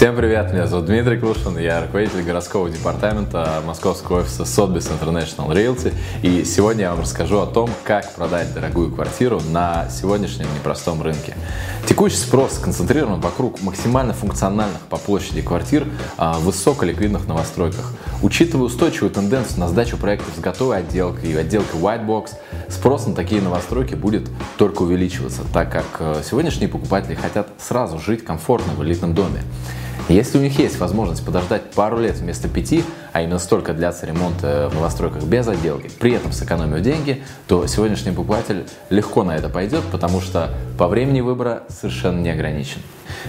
Всем привет, меня зовут Дмитрий Клушин, я руководитель городского департамента московского офиса Sotheby's International Realty. И сегодня я вам расскажу о том, как продать дорогую квартиру на сегодняшнем непростом рынке. Текущий спрос сконцентрирован вокруг максимально функциональных по площади квартир а, в высоколиквидных новостройках. Учитывая устойчивую тенденцию на сдачу проектов с готовой отделкой и отделкой white box, спрос на такие новостройки будет только увеличиваться, так как э, сегодняшние покупатели хотят сразу жить комфортно в элитном доме. Если у них есть возможность подождать пару лет вместо пяти, а именно столько длятся ремонты в новостройках без отделки, при этом сэкономив деньги, то сегодняшний покупатель легко на это пойдет, потому что по времени выбора совершенно не ограничен.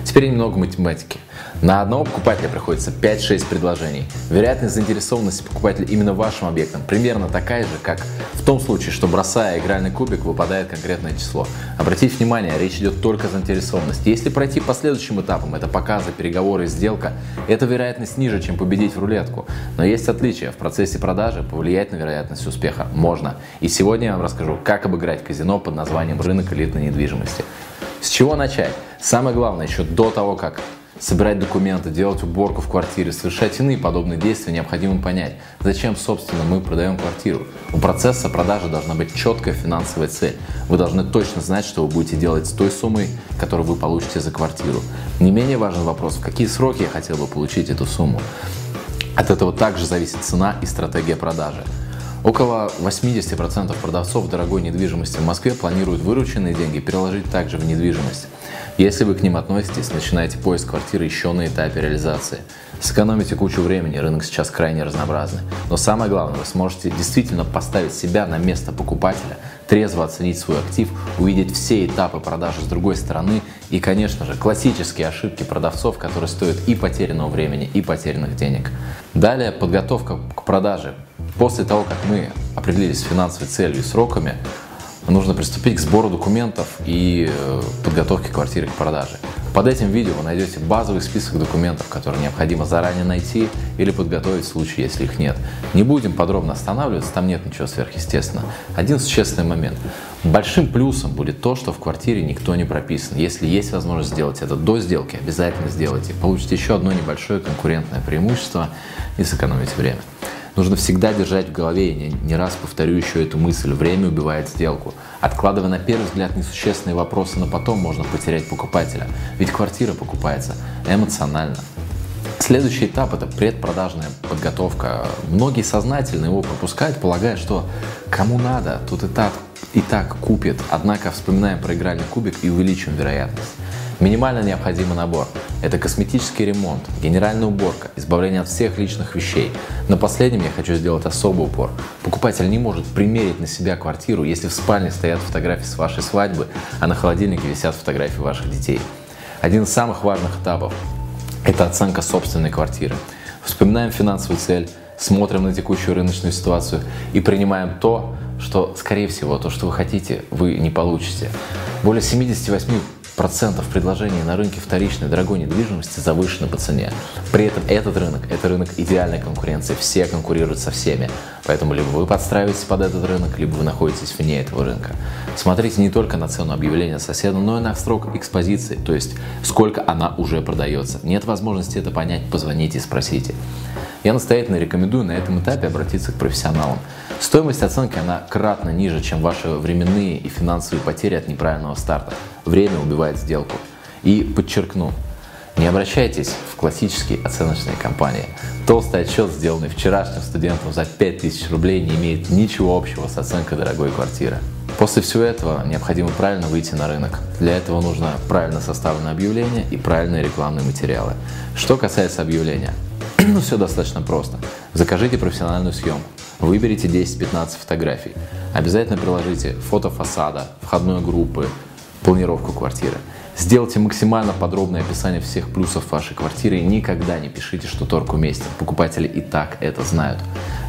Теперь немного математики. На одного покупателя приходится 5-6 предложений. Вероятность заинтересованности покупателя именно вашим объектом примерно такая же, как в том случае, что бросая игральный кубик, выпадает конкретное число. Обратите внимание, речь идет только о заинтересованности. Если пройти по следующим этапам, это показы, переговоры, сделка, эта вероятность ниже, чем победить в рулетку. Но есть отличия. В процессе продажи повлиять на вероятность успеха можно. И сегодня я вам расскажу, как обыграть казино под названием рынок элитной недвижимости. С чего начать? Самое главное, еще до того, как собирать документы, делать уборку в квартире, совершать иные подобные действия, необходимо понять, зачем, собственно, мы продаем квартиру. У процесса продажи должна быть четкая финансовая цель. Вы должны точно знать, что вы будете делать с той суммой, которую вы получите за квартиру. Не менее важный вопрос, в какие сроки я хотел бы получить эту сумму. От этого также зависит цена и стратегия продажи. Около 80% продавцов дорогой недвижимости в Москве планируют вырученные деньги переложить также в недвижимость. Если вы к ним относитесь, начинаете поиск квартиры еще на этапе реализации. Сэкономите кучу времени, рынок сейчас крайне разнообразный. Но самое главное, вы сможете действительно поставить себя на место покупателя, трезво оценить свой актив, увидеть все этапы продажи с другой стороны и, конечно же, классические ошибки продавцов, которые стоят и потерянного времени, и потерянных денег. Далее подготовка к продаже. После того, как мы определились с финансовой целью и сроками, нужно приступить к сбору документов и э, подготовке квартиры к продаже. Под этим видео вы найдете базовый список документов, которые необходимо заранее найти или подготовить в случае, если их нет. Не будем подробно останавливаться, там нет ничего сверхъестественного. Один существенный момент. Большим плюсом будет то, что в квартире никто не прописан. Если есть возможность сделать это до сделки, обязательно сделайте. Получите еще одно небольшое конкурентное преимущество и сэкономите время. Нужно всегда держать в голове, и не, не раз повторю еще эту мысль, время убивает сделку. Откладывая на первый взгляд несущественные вопросы на потом, можно потерять покупателя. Ведь квартира покупается эмоционально. Следующий этап – это предпродажная подготовка. Многие сознательно его пропускают, полагая, что кому надо, тут и так, и так купит. Однако вспоминаем про игральный кубик и увеличим вероятность. Минимально необходимый набор – это косметический ремонт, генеральная уборка, избавление от всех личных вещей. На последнем я хочу сделать особый упор. Покупатель не может примерить на себя квартиру, если в спальне стоят фотографии с вашей свадьбы, а на холодильнике висят фотографии ваших детей. Один из самых важных этапов – это оценка собственной квартиры. Вспоминаем финансовую цель, смотрим на текущую рыночную ситуацию и принимаем то, что, скорее всего, то, что вы хотите, вы не получите. Более 78 процентов предложений на рынке вторичной дорогой недвижимости завышены по цене. При этом этот рынок – это рынок идеальной конкуренции, все конкурируют со всеми. Поэтому либо вы подстраиваетесь под этот рынок, либо вы находитесь вне этого рынка. Смотрите не только на цену объявления соседа, но и на срок экспозиции, то есть сколько она уже продается. Нет возможности это понять, позвоните и спросите. Я настоятельно рекомендую на этом этапе обратиться к профессионалам. Стоимость оценки, она кратно ниже, чем ваши временные и финансовые потери от неправильного старта. Время убивает сделку. И подчеркну, не обращайтесь в классические оценочные компании. Толстый отчет, сделанный вчерашним студентом за 5000 рублей, не имеет ничего общего с оценкой дорогой квартиры. После всего этого необходимо правильно выйти на рынок. Для этого нужно правильно составленное объявление и правильные рекламные материалы. Что касается объявления, ну все достаточно просто. Закажите профессиональную съемку. Выберите 10-15 фотографий. Обязательно приложите фото фасада, входной группы, планировку квартиры. Сделайте максимально подробное описание всех плюсов вашей квартиры и никогда не пишите, что торг уместен. Покупатели и так это знают.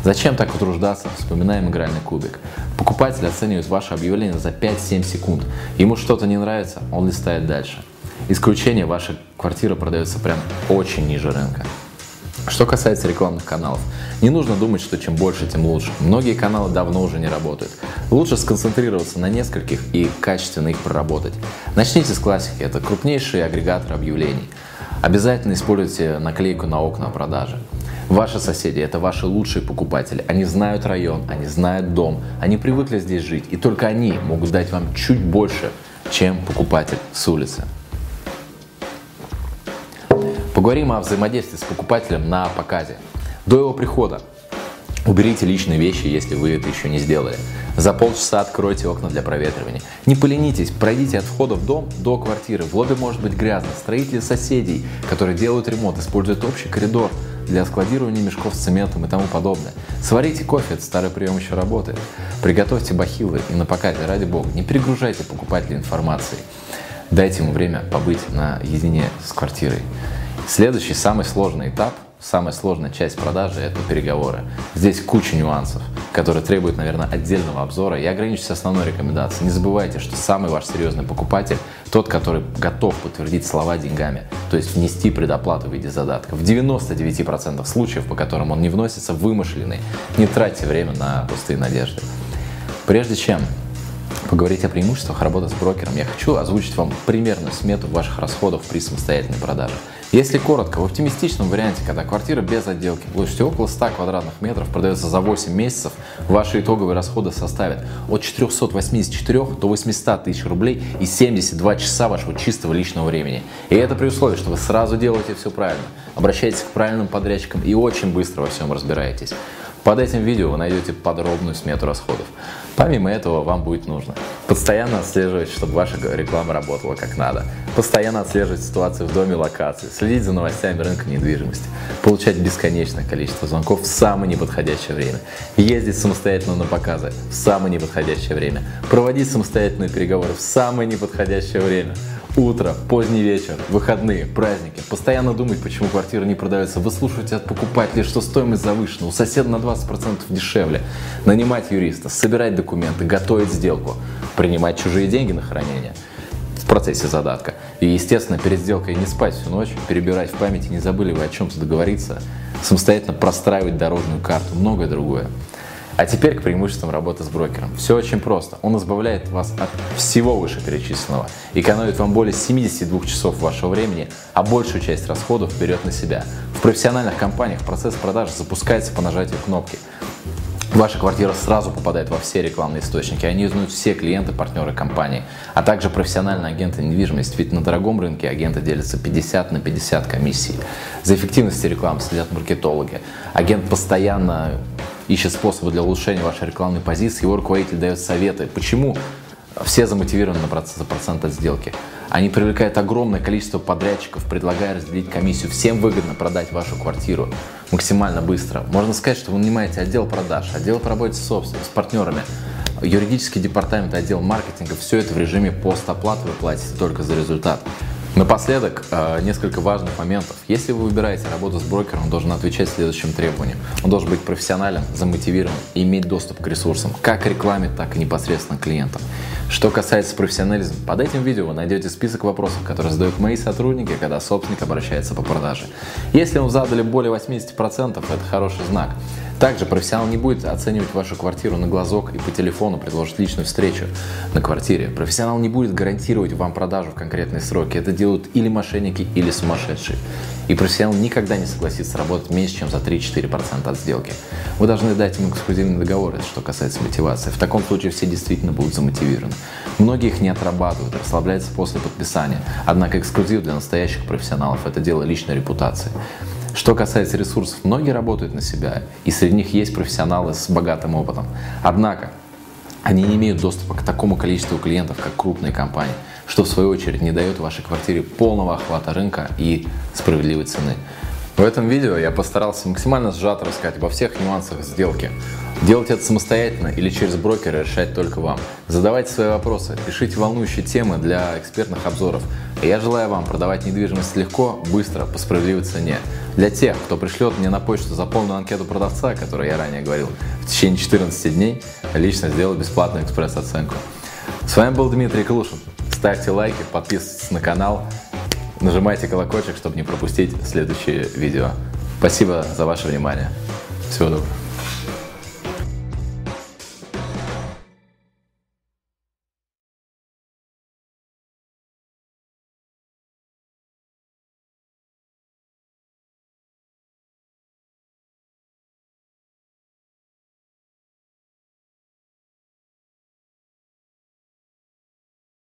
Зачем так утруждаться? Вспоминаем игральный кубик. Покупатель оценивает ваше объявление за 5-7 секунд. Ему что-то не нравится, он листает дальше. Исключение, ваша квартира продается прям очень ниже рынка. Что касается рекламных каналов, не нужно думать, что чем больше, тем лучше. Многие каналы давно уже не работают. Лучше сконцентрироваться на нескольких и качественно их проработать. Начните с классики, это крупнейший агрегатор объявлений. Обязательно используйте наклейку на окна продажи. Ваши соседи – это ваши лучшие покупатели. Они знают район, они знают дом, они привыкли здесь жить. И только они могут дать вам чуть больше, чем покупатель с улицы. Поговорим о взаимодействии с покупателем на показе. До его прихода уберите личные вещи, если вы это еще не сделали. За полчаса откройте окна для проветривания. Не поленитесь, пройдите от входа в дом до квартиры. В лобби может быть грязно. Строители соседей, которые делают ремонт, используют общий коридор для складирования мешков с цементом и тому подобное. Сварите кофе, это старый прием еще работает. Приготовьте бахилы и на покате, ради бога, не перегружайте покупателя информацией. Дайте ему время побыть наедине с квартирой. Следующий, самый сложный этап – Самая сложная часть продажи – это переговоры. Здесь куча нюансов, которые требуют, наверное, отдельного обзора. Я ограничусь основной рекомендацией. Не забывайте, что самый ваш серьезный покупатель – тот, который готов подтвердить слова деньгами, то есть внести предоплату в виде задатка. В 99% случаев, по которым он не вносится, вымышленный. Не тратьте время на пустые надежды. Прежде чем поговорить о преимуществах работы с брокером, я хочу озвучить вам примерную смету ваших расходов при самостоятельной продаже. Если коротко, в оптимистичном варианте, когда квартира без отделки площадью около 100 квадратных метров продается за 8 месяцев, ваши итоговые расходы составят от 484 до 800 тысяч рублей и 72 часа вашего чистого личного времени. И это при условии, что вы сразу делаете все правильно, обращаетесь к правильным подрядчикам и очень быстро во всем разбираетесь. Под этим видео вы найдете подробную смету расходов. Помимо этого, вам будет нужно постоянно отслеживать, чтобы ваша реклама работала как надо, постоянно отслеживать ситуацию в доме локации, следить за новостями рынка недвижимости, получать бесконечное количество звонков в самое неподходящее время, ездить самостоятельно на показы в самое неподходящее время, проводить самостоятельные переговоры в самое неподходящее время – Утро, поздний вечер, выходные, праздники. Постоянно думать, почему квартира не продается. Выслушивать от покупателей, что стоимость завышена. У соседа на 20% дешевле. Нанимать юриста, собирать документы, готовить сделку. Принимать чужие деньги на хранение в процессе задатка. И, естественно, перед сделкой не спать всю ночь, перебирать в памяти, не забыли вы о чем-то договориться, самостоятельно простраивать дорожную карту, многое другое. А теперь к преимуществам работы с брокером. Все очень просто. Он избавляет вас от всего вышеперечисленного, экономит вам более 72 часов вашего времени, а большую часть расходов берет на себя. В профессиональных компаниях процесс продаж запускается по нажатию кнопки. Ваша квартира сразу попадает во все рекламные источники, они узнают все клиенты, партнеры компании, а также профессиональные агенты недвижимости, ведь на дорогом рынке агенты делятся 50 на 50 комиссий. За эффективностью рекламы следят маркетологи. Агент постоянно ищет способы для улучшения вашей рекламной позиции, его руководитель дает советы. Почему все замотивированы на процент, процент от сделки? Они привлекают огромное количество подрядчиков, предлагая разделить комиссию. Всем выгодно продать вашу квартиру максимально быстро. Можно сказать, что вы нанимаете отдел продаж, отдел по работе с собственностью, с партнерами, юридический департамент, отдел маркетинга. Все это в режиме постоплаты вы платите только за результат. Напоследок, э, несколько важных моментов. Если вы выбираете работу с брокером, он должен отвечать следующим требованиям. Он должен быть профессионален, замотивирован и иметь доступ к ресурсам, как к рекламе, так и непосредственно клиентам. Что касается профессионализма, под этим видео вы найдете список вопросов, которые задают мои сотрудники, когда собственник обращается по продаже. Если вам задали более 80%, это хороший знак. Также профессионал не будет оценивать вашу квартиру на глазок и по телефону предложит личную встречу на квартире. Профессионал не будет гарантировать вам продажу в конкретные сроки. Это делают или мошенники, или сумасшедшие. И профессионал никогда не согласится работать меньше, чем за 3-4% от сделки. Вы должны дать ему эксклюзивный договор, что касается мотивации. В таком случае все действительно будут замотивированы. Многие их не отрабатывают, расслабляются после подписания. Однако эксклюзив для настоящих профессионалов – это дело личной репутации. Что касается ресурсов, многие работают на себя, и среди них есть профессионалы с богатым опытом. Однако, они не имеют доступа к такому количеству клиентов, как крупные компании, что в свою очередь не дает вашей квартире полного охвата рынка и справедливой цены. В этом видео я постарался максимально сжато рассказать обо всех нюансах сделки. Делать это самостоятельно или через брокера решать только вам. Задавайте свои вопросы, пишите волнующие темы для экспертных обзоров. Я желаю вам продавать недвижимость легко, быстро, по справедливой цене. Для тех, кто пришлет мне на почту заполненную анкету продавца, о которой я ранее говорил, в течение 14 дней лично сделаю бесплатную экспресс-оценку. С вами был Дмитрий Клушин. Ставьте лайки, подписывайтесь на канал, нажимайте колокольчик, чтобы не пропустить следующие видео. Спасибо за ваше внимание. Всего доброго.